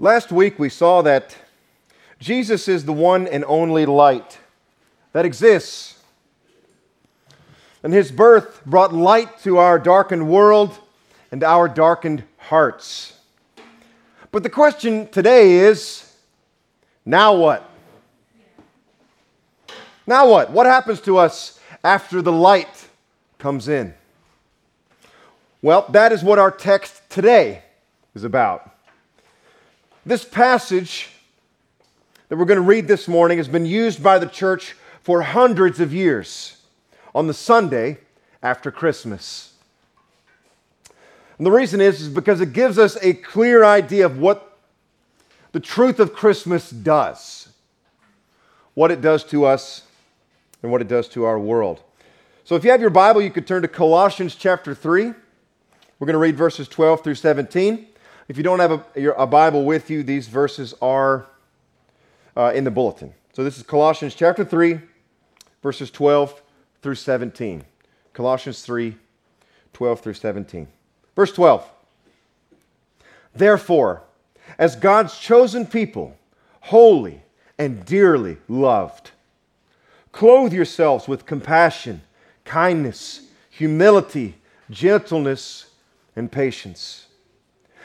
Last week we saw that Jesus is the one and only light that exists. And his birth brought light to our darkened world and our darkened hearts. But the question today is now what? Now what? What happens to us after the light comes in? Well, that is what our text today is about. This passage that we're going to read this morning has been used by the church for hundreds of years on the Sunday after Christmas. And the reason is, is because it gives us a clear idea of what the truth of Christmas does, what it does to us, and what it does to our world. So if you have your Bible, you could turn to Colossians chapter 3. We're going to read verses 12 through 17. If you don't have a, a Bible with you, these verses are uh, in the bulletin. So this is Colossians chapter 3, verses 12 through 17. Colossians 3, 12 through 17. Verse 12. Therefore, as God's chosen people, holy and dearly loved, clothe yourselves with compassion, kindness, humility, gentleness, and patience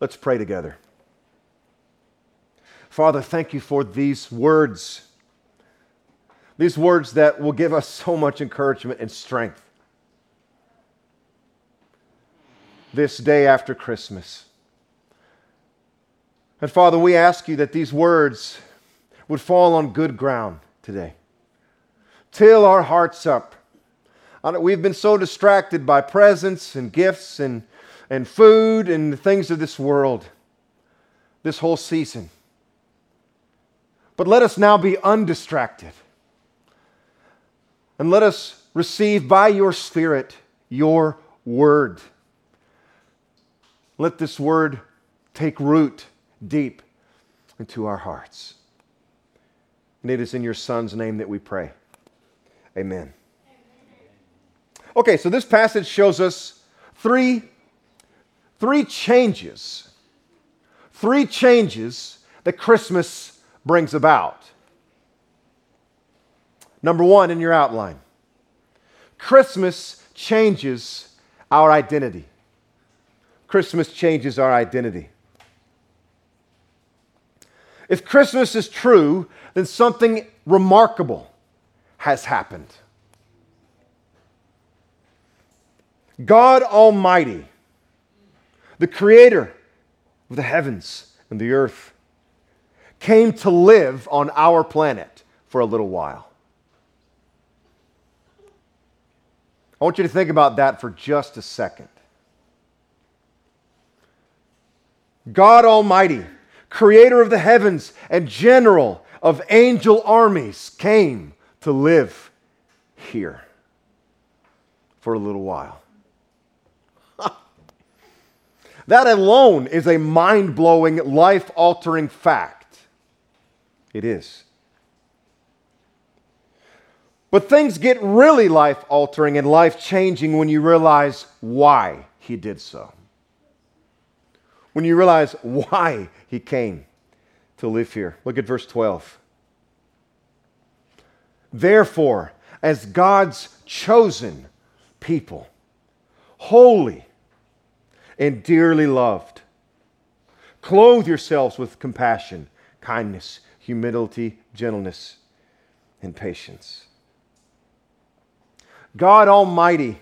Let's pray together. Father, thank you for these words. These words that will give us so much encouragement and strength. This day after Christmas. And Father, we ask you that these words would fall on good ground today. Till our hearts up. We've been so distracted by presents and gifts and and food and the things of this world this whole season. But let us now be undistracted. And let us receive by your Spirit your word. Let this word take root deep into our hearts. And it is in your Son's name that we pray. Amen. Okay, so this passage shows us three three changes, three changes that Christmas brings about. Number one in your outline Christmas changes our identity. Christmas changes our identity. If Christmas is true, then something remarkable has happened. God Almighty the creator of the heavens and the earth, came to live on our planet for a little while. I want you to think about that for just a second. God Almighty, creator of the heavens and general of angel armies, came to live here for a little while. That alone is a mind blowing, life altering fact. It is. But things get really life altering and life changing when you realize why he did so. When you realize why he came to live here. Look at verse 12. Therefore, as God's chosen people, holy, and dearly loved. Clothe yourselves with compassion, kindness, humility, gentleness, and patience. God Almighty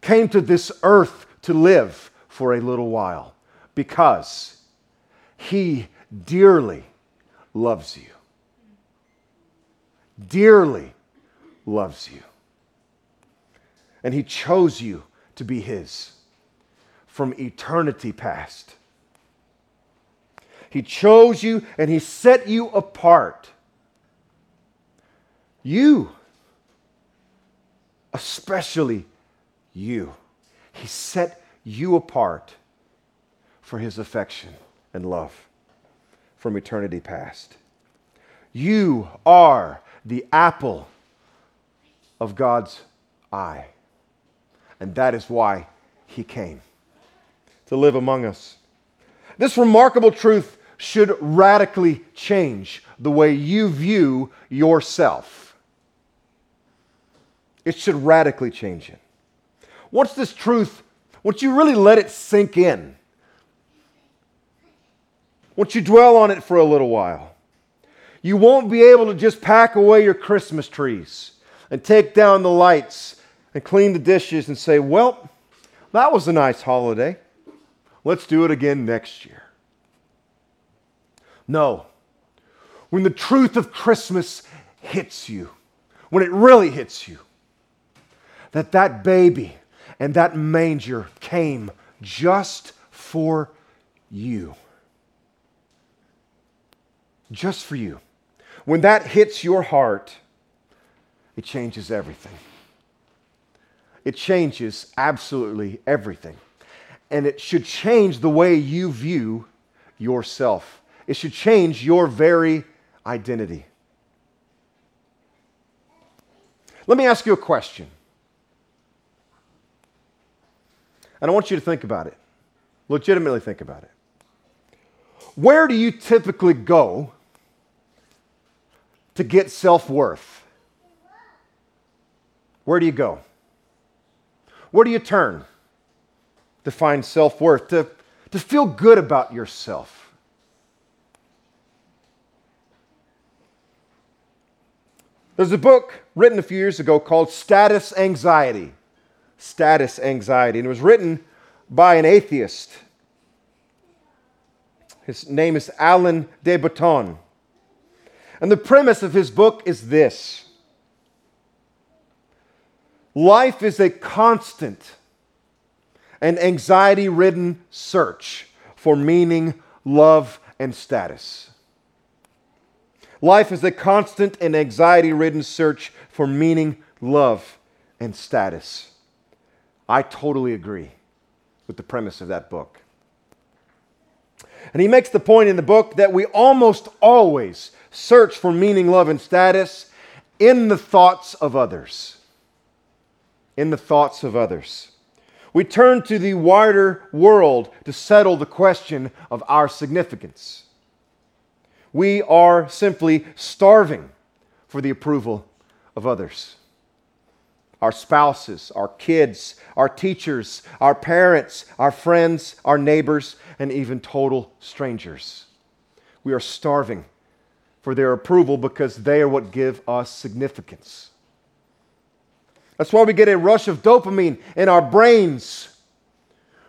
came to this earth to live for a little while because He dearly loves you. Dearly loves you. And He chose you to be His from eternity past. He chose you and He set you apart. You, especially you, He set you apart for His affection and love from eternity past. You are the apple of God's eye. And that is why He came to live among us. This remarkable truth should radically change the way you view yourself. It should radically change it. Once this truth, once you really let it sink in, once you dwell on it for a little while, you won't be able to just pack away your Christmas trees and take down the lights and clean the dishes and say, Well, that was a nice holiday. Let's do it again next year. No. When the truth of Christmas hits you, when it really hits you, that that baby and that manger came just for you. Just for you. When that hits your heart, it changes everything. It changes absolutely everything. And it should change the way you view yourself. It should change your very identity. Let me ask you a question. And I want you to think about it. Legitimately think about it. Where do you typically go to get self worth? Where do you go? Where do you turn to find self worth, to, to feel good about yourself? There's a book written a few years ago called Status Anxiety. Status Anxiety. And it was written by an atheist. His name is Alan de Botton. And the premise of his book is this Life is a constant and anxiety ridden search for meaning, love, and status. Life is a constant and anxiety ridden search for meaning, love, and status. I totally agree with the premise of that book. And he makes the point in the book that we almost always search for meaning, love, and status in the thoughts of others. In the thoughts of others. We turn to the wider world to settle the question of our significance we are simply starving for the approval of others. Our spouses, our kids, our teachers, our parents, our friends, our neighbors, and even total strangers. We are starving for their approval because they are what give us significance. That's why we get a rush of dopamine in our brains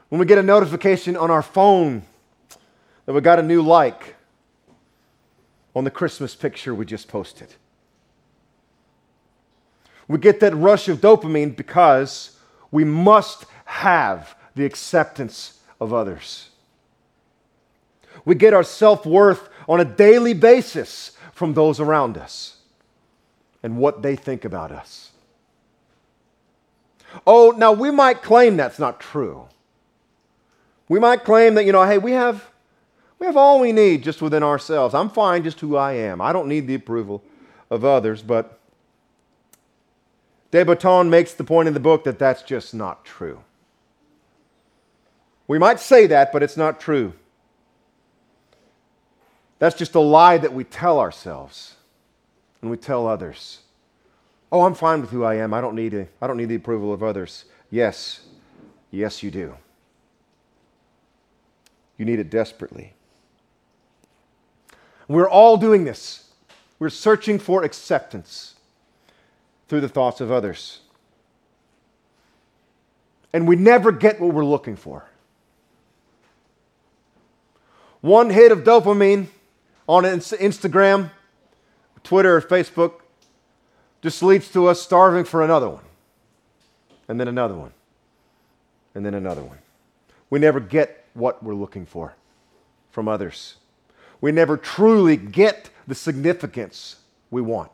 when we get a notification on our phone that we got a new like on the Christmas picture we just posted. We get that rush of dopamine because we must have the acceptance of others. We get our self worth on a daily basis from those around us and what they think about us. Oh, now we might claim that's not true. We might claim that, you know, hey, we have we have all we need just within ourselves. I'm fine just who I am. I don't need the approval of others, but De Botton makes the point in the book that that's just not true. We might say that, but it's not true. That's just a lie that we tell ourselves and we tell others. Oh, I'm fine with who I am. I don't need, a, I don't need the approval of others. Yes, yes, you do. You need it desperately. We're all doing this. We're searching for acceptance through the thoughts of others. And we never get what we're looking for. One hit of dopamine on Instagram, Twitter, or Facebook just leads to us starving for another one, and then another one, and then another one. We never get what we're looking for from others. We never truly get the significance we want.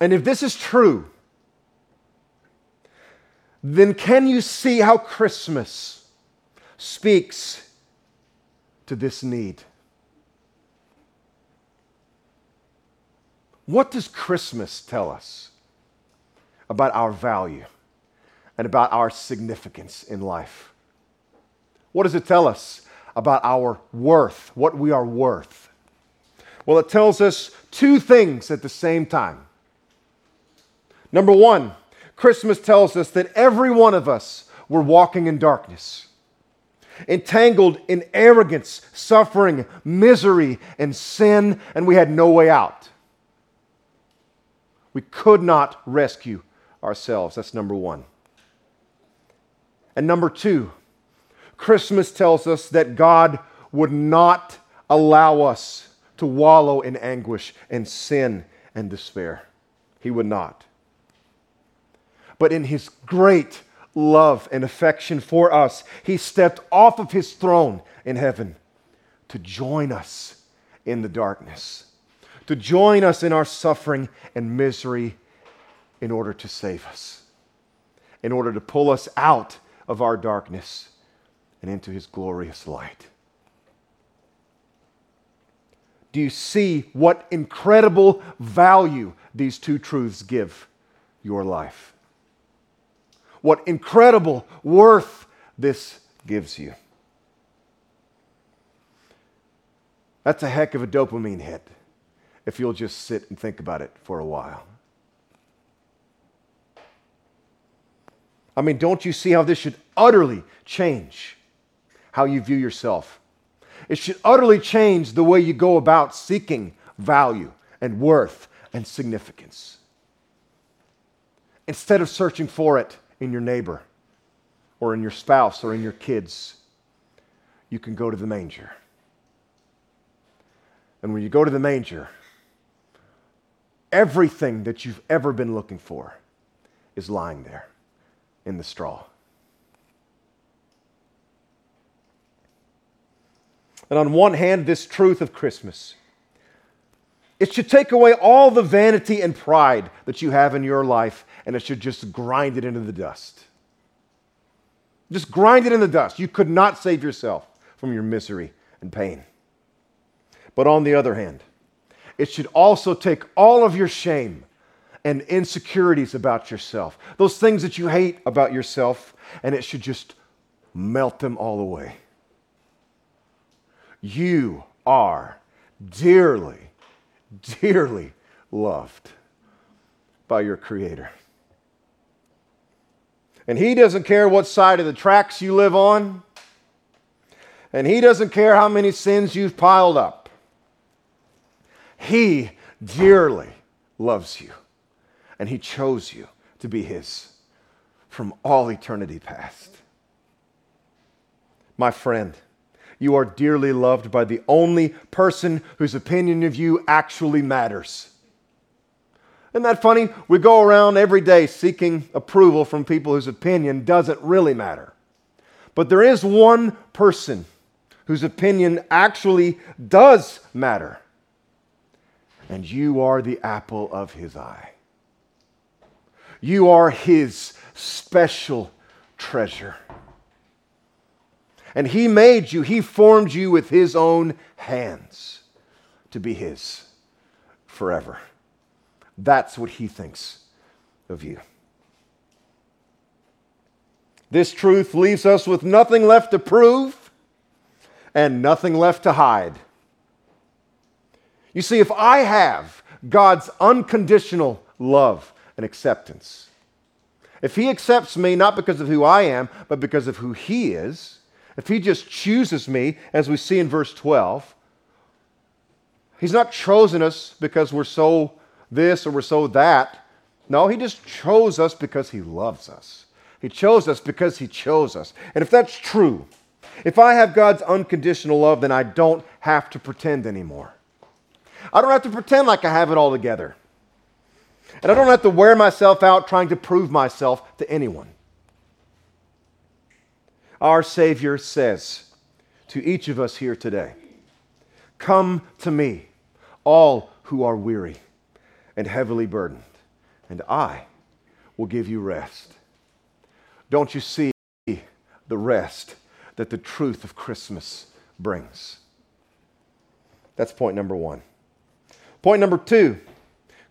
And if this is true, then can you see how Christmas speaks to this need? What does Christmas tell us about our value and about our significance in life? What does it tell us about our worth, what we are worth? Well, it tells us two things at the same time. Number one, Christmas tells us that every one of us were walking in darkness, entangled in arrogance, suffering, misery, and sin, and we had no way out. We could not rescue ourselves. That's number one. And number two, Christmas tells us that God would not allow us to wallow in anguish and sin and despair. He would not. But in His great love and affection for us, He stepped off of His throne in heaven to join us in the darkness to join us in our suffering and misery in order to save us, in order to pull us out of our darkness and into his glorious light. Do you see what incredible value these two truths give your life? What incredible worth this gives you. That's a heck of a dopamine hit if you'll just sit and think about it for a while. I mean, don't you see how this should utterly change how you view yourself? It should utterly change the way you go about seeking value and worth and significance. Instead of searching for it in your neighbor or in your spouse or in your kids, you can go to the manger. And when you go to the manger, Everything that you've ever been looking for is lying there in the straw. And on one hand, this truth of Christmas, it should take away all the vanity and pride that you have in your life, and it should just grind it into the dust. Just grind it in the dust. You could not save yourself from your misery and pain. But on the other hand, it should also take all of your shame and insecurities about yourself, those things that you hate about yourself, and it should just melt them all away. You are dearly, dearly loved by your Creator. And He doesn't care what side of the tracks you live on, and He doesn't care how many sins you've piled up. He dearly loves you, and He chose you to be His from all eternity past. My friend, you are dearly loved by the only person whose opinion of you actually matters. Isn't that funny? We go around every day seeking approval from people whose opinion doesn't really matter. But there is one person whose opinion actually does matter and you are the apple of his eye. You are his special treasure. And he made you, he formed you with his own hands to be his forever. That's what he thinks of you. This truth leaves us with nothing left to prove and nothing left to hide. You see, if I have God's unconditional love and acceptance, if He accepts me not because of who I am, but because of who He is, if He just chooses me, as we see in verse 12, He's not chosen us because we're so this or we're so that. No, He just chose us because He loves us. He chose us because He chose us. And if that's true, if I have God's unconditional love, then I don't have to pretend anymore. I don't have to pretend like I have it all together. And I don't have to wear myself out trying to prove myself to anyone. Our Savior says to each of us here today Come to me, all who are weary and heavily burdened, and I will give you rest. Don't you see the rest that the truth of Christmas brings? That's point number one. Point number two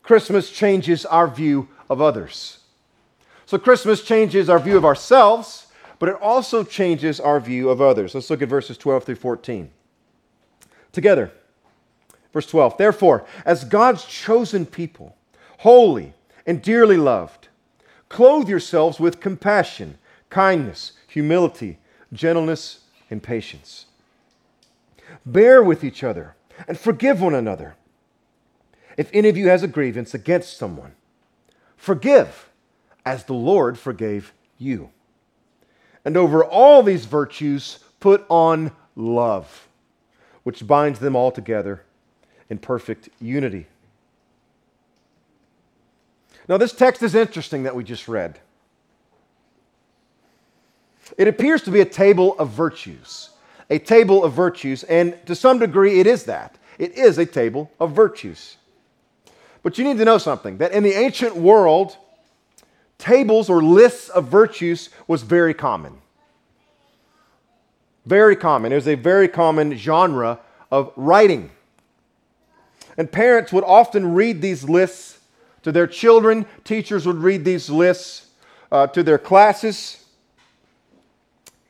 Christmas changes our view of others. So, Christmas changes our view of ourselves, but it also changes our view of others. Let's look at verses 12 through 14. Together, verse 12. Therefore, as God's chosen people, holy and dearly loved, clothe yourselves with compassion, kindness, humility, gentleness, and patience. Bear with each other and forgive one another. If any of you has a grievance against someone, forgive as the Lord forgave you. And over all these virtues, put on love, which binds them all together in perfect unity. Now, this text is interesting that we just read. It appears to be a table of virtues. A table of virtues, and to some degree, it is that. It is a table of virtues. But you need to know something that in the ancient world, tables or lists of virtues was very common. Very common. It was a very common genre of writing. And parents would often read these lists to their children, teachers would read these lists uh, to their classes.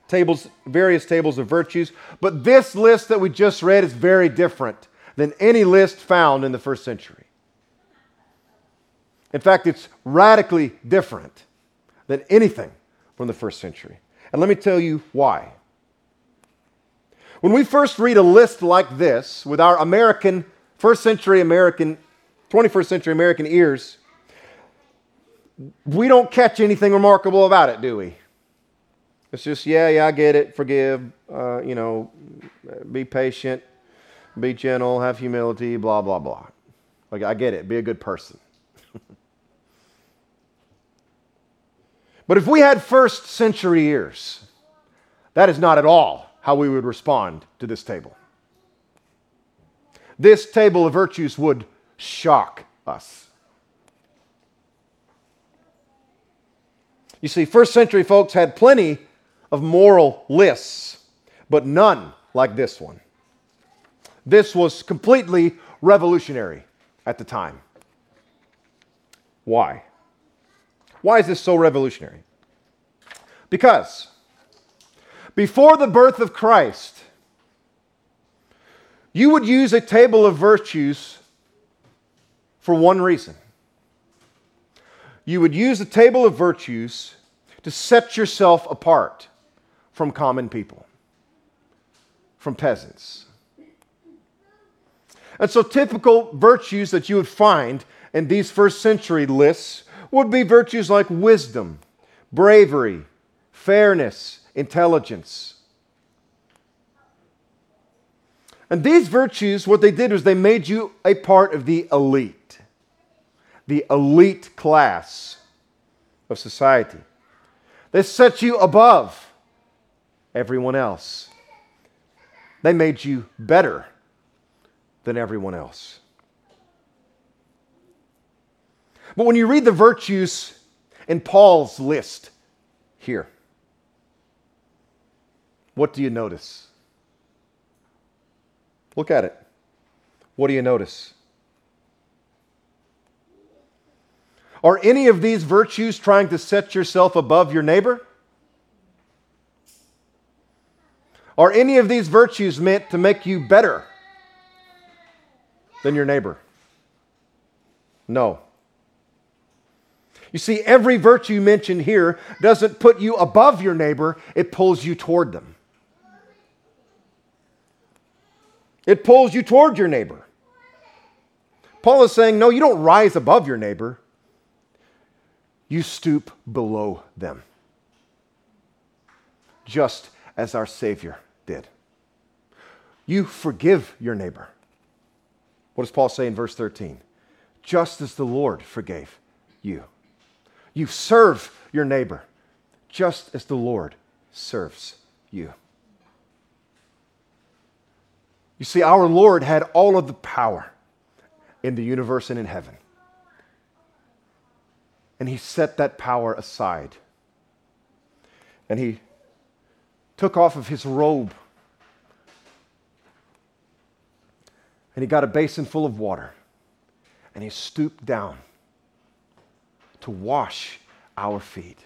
Tables, various tables of virtues. But this list that we just read is very different than any list found in the first century. In fact, it's radically different than anything from the first century. And let me tell you why. When we first read a list like this with our American, first century American, 21st century American ears, we don't catch anything remarkable about it, do we? It's just, yeah, yeah, I get it. Forgive, uh, you know, be patient, be gentle, have humility, blah, blah, blah. Like, I get it. Be a good person. But if we had first century ears, that is not at all how we would respond to this table. This table of virtues would shock us. You see, first century folks had plenty of moral lists, but none like this one. This was completely revolutionary at the time. Why? Why is this so revolutionary? Because before the birth of Christ, you would use a table of virtues for one reason. You would use a table of virtues to set yourself apart from common people, from peasants. And so, typical virtues that you would find in these first century lists would be virtues like wisdom, bravery, fairness, intelligence. And these virtues, what they did was they made you a part of the elite, the elite class of society. They set you above everyone else. They made you better than everyone else. But when you read the virtues in Paul's list here, what do you notice? Look at it. What do you notice? Are any of these virtues trying to set yourself above your neighbor? Are any of these virtues meant to make you better than your neighbor? No. You see, every virtue mentioned here doesn't put you above your neighbor, it pulls you toward them. it pulls you toward your neighbor. Paul is saying, no, you don't rise above your neighbor, you stoop below them, just as our Savior did. You forgive your neighbor. What does Paul say in verse 13? Just as the Lord forgave you. You serve your neighbor, just as the Lord serves you. You see, our Lord had all of the power in the universe and in heaven. And he set that power aside. And he took off of his robe. And he got a basin full of water. And he stooped down to wash our feet.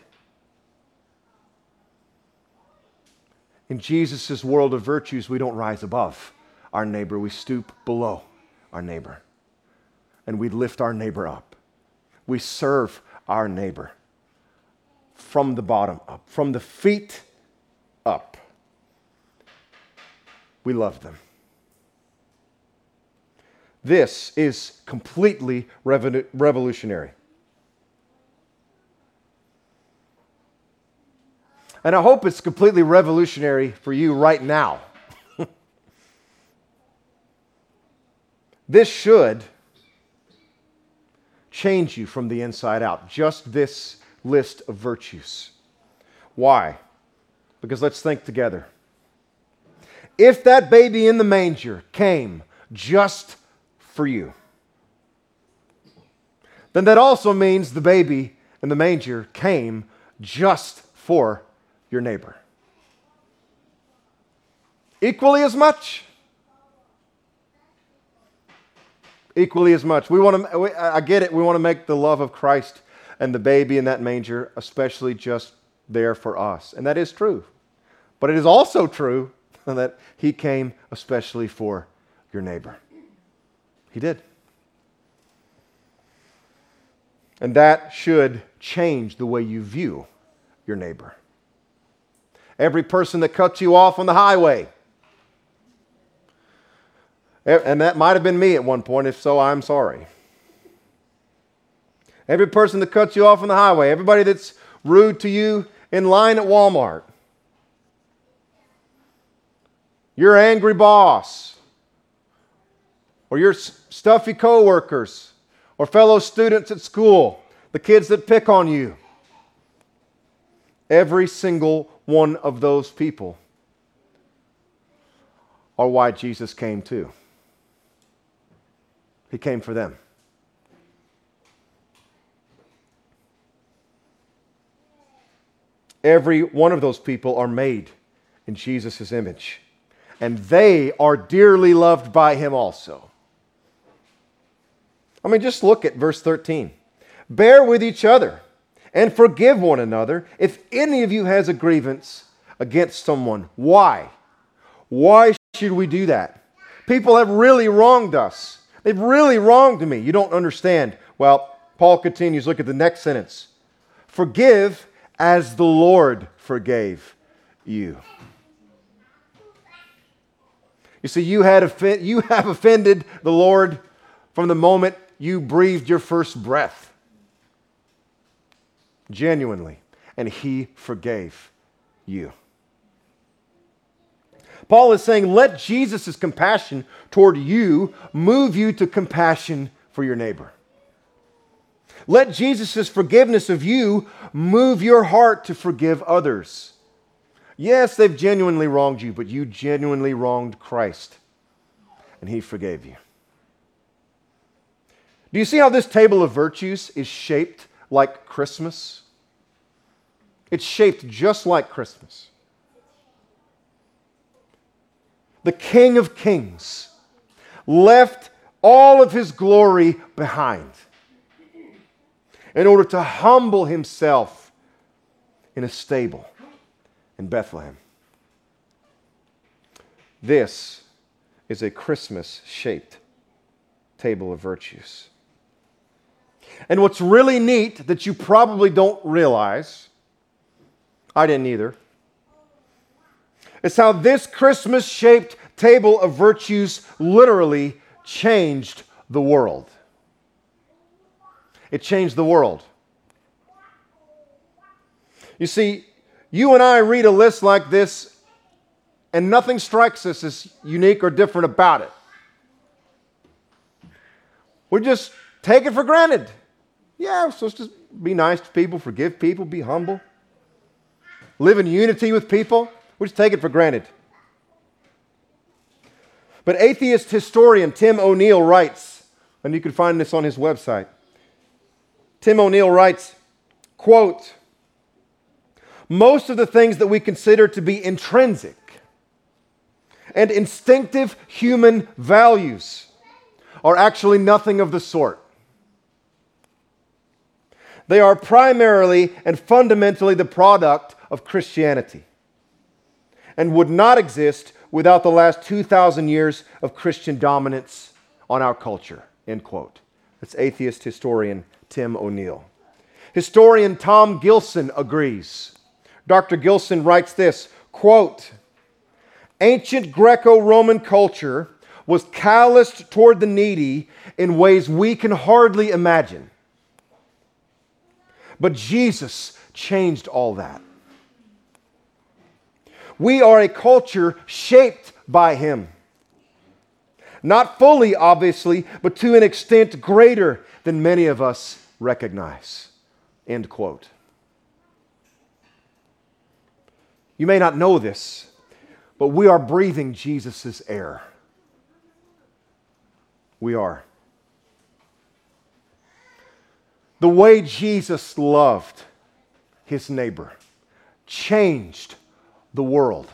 In Jesus' world of virtues, we don't rise above our neighbor, we stoop below our neighbor. And we lift our neighbor up. We serve our neighbor from the bottom up, from the feet up. We love them. This is completely revolutionary. And I hope it's completely revolutionary for you right now. this should change you from the inside out. Just this list of virtues. Why? Because let's think together. If that baby in the manger came just for you, then that also means the baby in the manger came just for your neighbor. Equally as much. Equally as much. We want to, I get it, we want to make the love of Christ and the baby in that manger, especially just there for us. And that is true. But it is also true that he came especially for your neighbor. He did. And that should change the way you view your neighbor every person that cuts you off on the highway. And that might have been me at one point. If so, I'm sorry. Every person that cuts you off on the highway, everybody that's rude to you in line at Walmart, your angry boss, or your stuffy coworkers, or fellow students at school, the kids that pick on you. Every single one of those people are why Jesus came too. He came for them. Every one of those people are made in Jesus' image, and they are dearly loved by Him also. I mean, just look at verse 13. Bear with each other and forgive one another if any of you has a grievance against someone. Why? Why should we do that? People have really wronged us. They've really wronged me. You don't understand. Well, Paul continues. Look at the next sentence. Forgive as the Lord forgave you. You see, you, had offend, you have offended the Lord from the moment you breathed your first breath genuinely, and he forgave you. Paul is saying, let Jesus' compassion toward you move you to compassion for your neighbor. Let Jesus' forgiveness of you move your heart to forgive others. Yes, they've genuinely wronged you, but you genuinely wronged Christ, and He forgave you. Do you see how this table of virtues is shaped like Christmas. It's shaped just like Christmas. The King of Kings left all of his glory behind in order to humble himself in a stable in Bethlehem. This is a Christmas shaped table of virtues. And what's really neat that you probably don't realize, I didn't either, is how this Christmas shaped table of virtues literally changed the world. It changed the world. You see, you and I read a list like this, and nothing strikes us as unique or different about it. We just take it for granted. Yeah, we're supposed to be nice to people, forgive people, be humble, live in unity with people. We just take it for granted. But atheist historian Tim O'Neill writes, and you can find this on his website. Tim O'Neill writes, quote, most of the things that we consider to be intrinsic and instinctive human values are actually nothing of the sort. They are primarily and fundamentally the product of Christianity and would not exist without the last 2,000 years of Christian dominance on our culture. End quote. That's atheist historian Tim O'Neill. Historian Tom Gilson agrees. Dr. Gilson writes this quote, Ancient Greco Roman culture was calloused toward the needy in ways we can hardly imagine. But Jesus changed all that. We are a culture shaped by Him. Not fully, obviously, but to an extent greater than many of us recognize. End quote. You may not know this, but we are breathing Jesus' air. We are. The way Jesus loved his neighbor changed the world.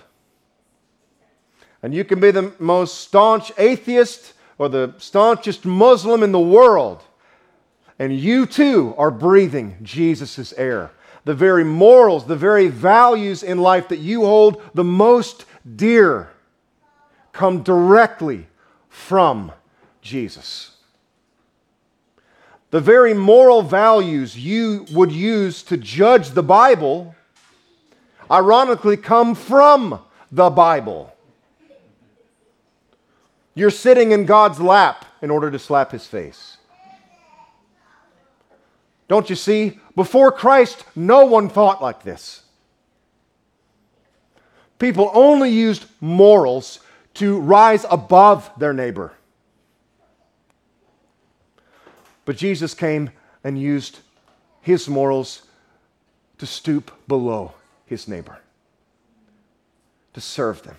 And you can be the most staunch atheist or the staunchest Muslim in the world, and you too are breathing Jesus' air. The very morals, the very values in life that you hold the most dear come directly from Jesus. The very moral values you would use to judge the Bible, ironically, come from the Bible. You're sitting in God's lap in order to slap his face. Don't you see? Before Christ, no one thought like this. People only used morals to rise above their neighbor. But Jesus came and used his morals to stoop below his neighbor, to serve them,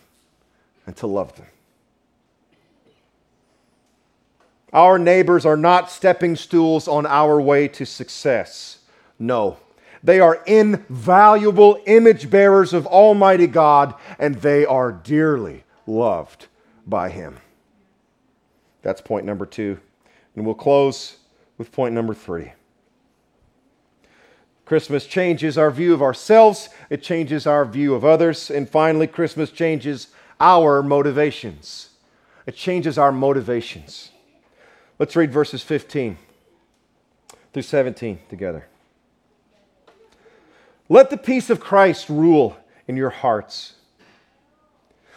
and to love them. Our neighbors are not stepping stools on our way to success. No. They are invaluable image bearers of Almighty God, and they are dearly loved by Him. That's point number two. And we'll close with point number three. Christmas changes our view of ourselves, it changes our view of others, and finally, Christmas changes our motivations. It changes our motivations. Let's read verses 15 through 17 together. Let the peace of Christ rule in your hearts.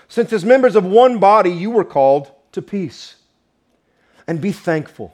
Since, as members of one body, you were called to peace. And be thankful.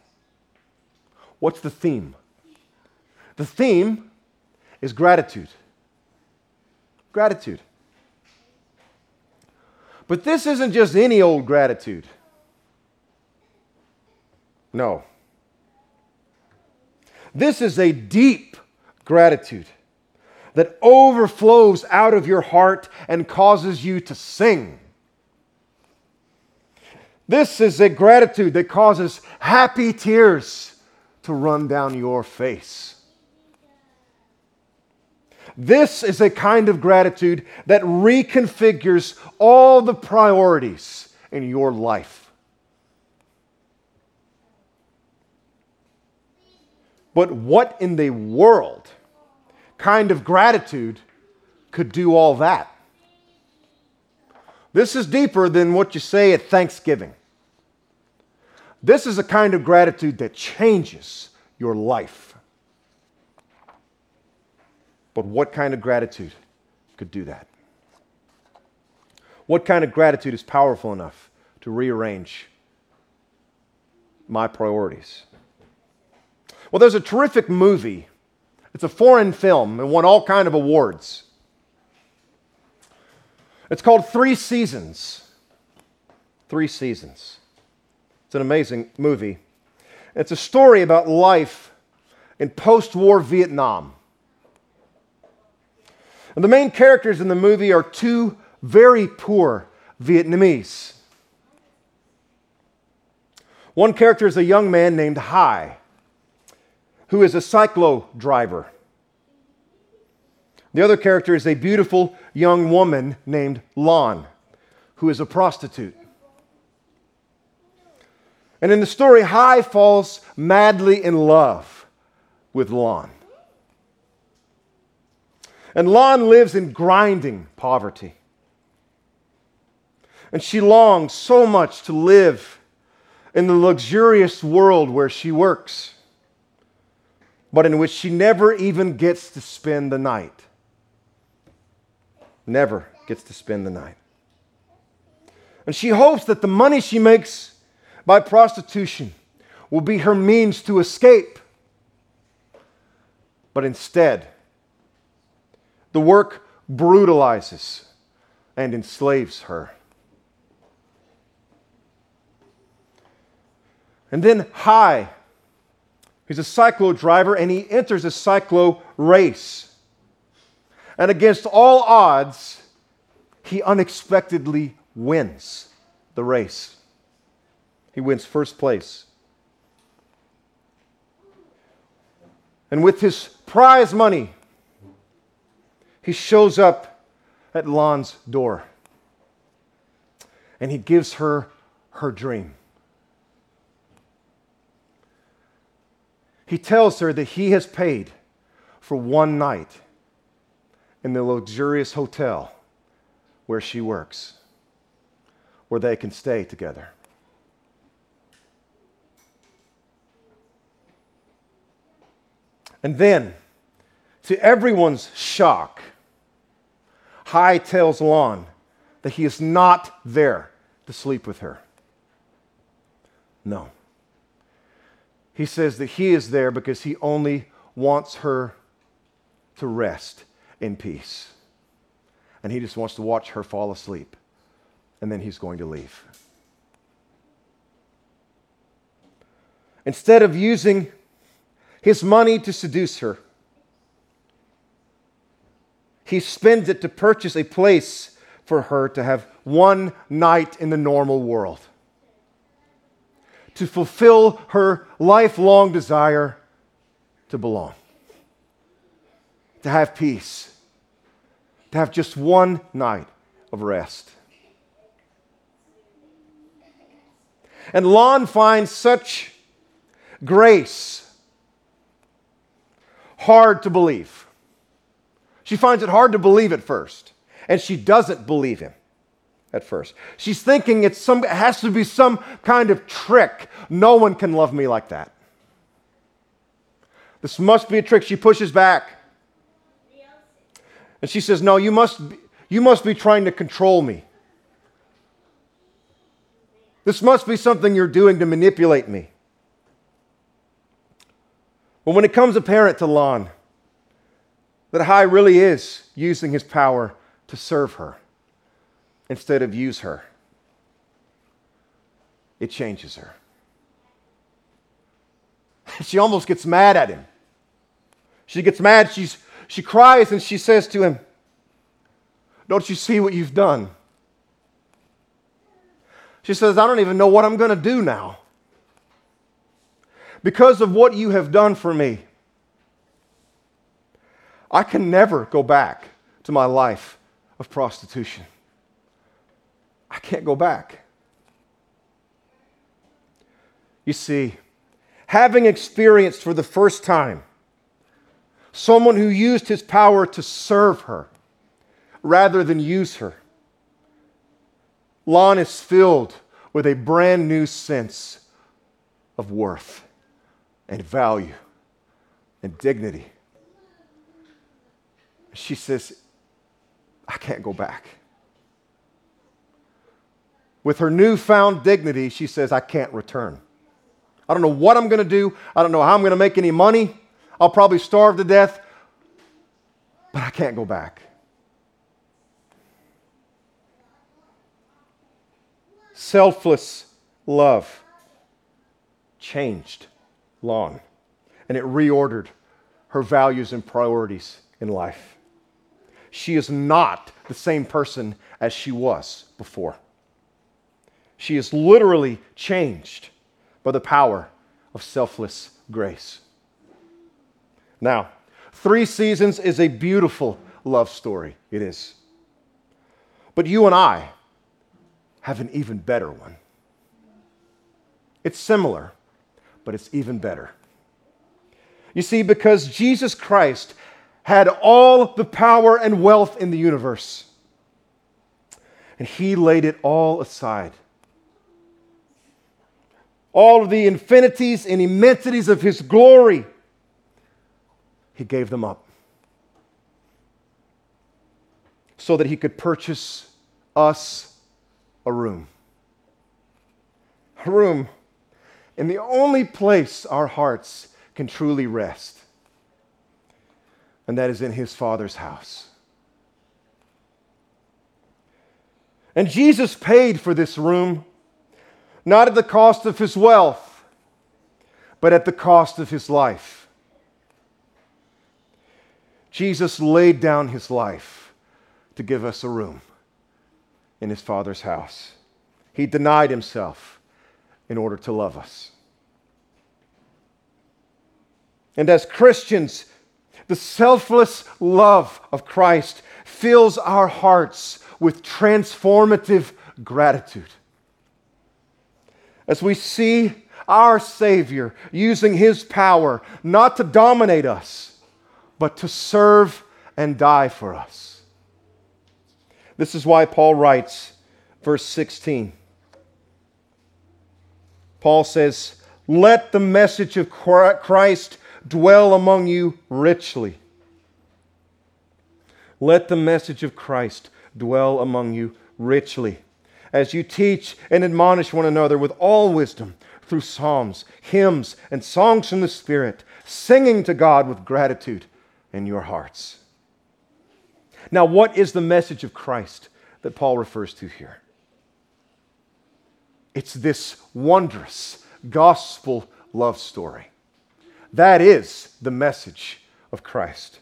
What's the theme? The theme is gratitude. Gratitude. But this isn't just any old gratitude. No. This is a deep gratitude that overflows out of your heart and causes you to sing. This is a gratitude that causes happy tears to run down your face. This is a kind of gratitude that reconfigures all the priorities in your life. But what in the world kind of gratitude could do all that? This is deeper than what you say at Thanksgiving. This is a kind of gratitude that changes your life. But what kind of gratitude could do that? What kind of gratitude is powerful enough to rearrange my priorities? Well, there's a terrific movie. It's a foreign film and won all kind of awards. It's called Three Seasons. Three Seasons. It's an amazing movie. It's a story about life in post war Vietnam. And the main characters in the movie are two very poor Vietnamese. One character is a young man named Hai, who is a cyclo driver. The other character is a beautiful young woman named Lon, who is a prostitute. And in the story, Hai falls madly in love with Lon. And Lon lives in grinding poverty. And she longs so much to live in the luxurious world where she works, but in which she never even gets to spend the night. Never gets to spend the night. And she hopes that the money she makes by prostitution will be her means to escape. But instead, the work brutalizes and enslaves her. And then Hai, he's a cyclo driver, and he enters a cyclo race. And against all odds, he unexpectedly wins the race. He wins first place. And with his prize money, he shows up at Lon's door and he gives her her dream. He tells her that he has paid for one night in the luxurious hotel where she works, where they can stay together. And then, to everyone's shock, Hai tells Lon that he is not there to sleep with her. No. He says that he is there because he only wants her to rest in peace. And he just wants to watch her fall asleep. And then he's going to leave. Instead of using his money to seduce her, he spends it to purchase a place for her to have one night in the normal world. To fulfill her lifelong desire to belong, to have peace, to have just one night of rest. And Lon finds such grace hard to believe. She finds it hard to believe at first, and she doesn't believe him at first. She's thinking it's some, it has to be some kind of trick. No one can love me like that. This must be a trick. She pushes back. And she says, No, you must you must be trying to control me. This must be something you're doing to manipulate me. But when it comes apparent to Lon that Hai really is using his power to serve her, instead of use her. It changes her. She almost gets mad at him. She gets mad, she's, she cries, and she says to him, Don't you see what you've done? She says, I don't even know what I'm going to do now. Because of what you have done for me, I can never go back to my life of prostitution. I can't go back. You see, having experienced for the first time someone who used his power to serve her rather than use her. Lon is filled with a brand new sense of worth and value and dignity. She says, I can't go back. With her newfound dignity, she says, I can't return. I don't know what I'm going to do. I don't know how I'm going to make any money. I'll probably starve to death, but I can't go back. Selfless love changed Lon, and it reordered her values and priorities in life. She is not the same person as she was before. She is literally changed by the power of selfless grace. Now, Three Seasons is a beautiful love story. It is. But you and I have an even better one. It's similar, but it's even better. You see, because Jesus Christ had all the power and wealth in the universe, and he laid it all aside. All of the infinities and immensities of his glory, he gave them up so that he could purchase us a room. A room in the only place our hearts can truly rest, and that is in his Father's house. And Jesus paid for this room, not at the cost of his wealth, but at the cost of his life. Jesus laid down his life to give us a room in his Father's house. He denied himself in order to love us. And as Christians, the selfless love of Christ fills our hearts with transformative gratitude. As we see our Savior using His power not to dominate us, but to serve and die for us. This is why Paul writes, verse 16. Paul says, Let the message of Christ dwell among you richly. Let the message of Christ dwell among you richly as you teach and admonish one another with all wisdom through psalms, hymns, and songs from the Spirit, singing to God with gratitude in your hearts. Now, what is the message of Christ that Paul refers to here? It's this wondrous gospel love story. That is the message of Christ.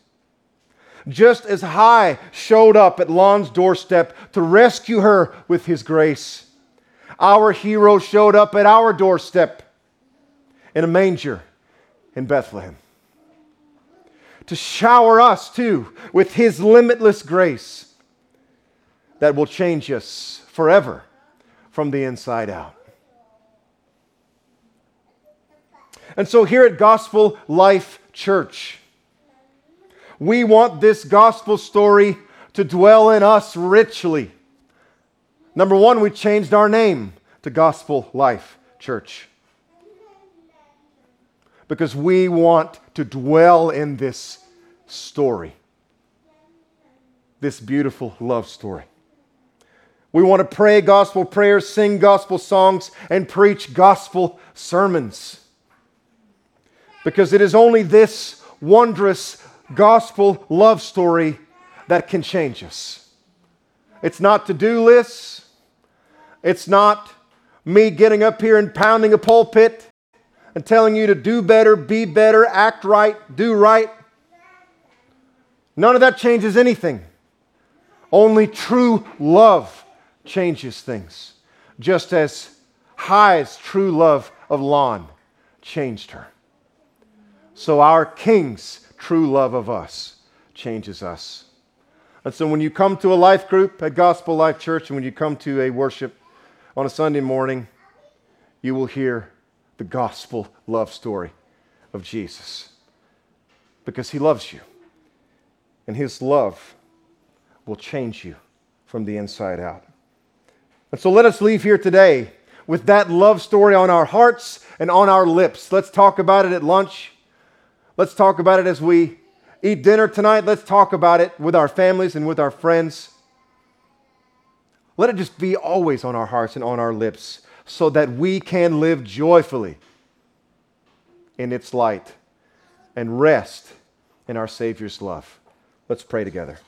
Just as Hai showed up at Lon's doorstep to rescue her with his grace, our hero showed up at our doorstep in a manger in Bethlehem to shower us too with his limitless grace that will change us forever from the inside out. And so here at Gospel Life Church, we want this gospel story to dwell in us richly. Number one, we changed our name to Gospel Life Church because we want to dwell in this story, this beautiful love story. We want to pray gospel prayers, sing gospel songs, and preach gospel sermons because it is only this wondrous gospel love story that can change us. It's not to do lists, it's not me getting up here and pounding a pulpit and telling you to do better, be better, act right, do right. None of that changes anything. Only true love changes things, just as Hai's true love of Lon changed her. So our King's true love of us changes us. And so when you come to a life group at Gospel Life Church and when you come to a worship on a Sunday morning, you will hear the gospel love story of Jesus because he loves you. And his love will change you from the inside out. And so let us leave here today with that love story on our hearts and on our lips. Let's talk about it at lunch. Let's talk about it as we eat dinner tonight. Let's talk about it with our families and with our friends. Let it just be always on our hearts and on our lips so that we can live joyfully in its light and rest in our Savior's love. Let's pray together.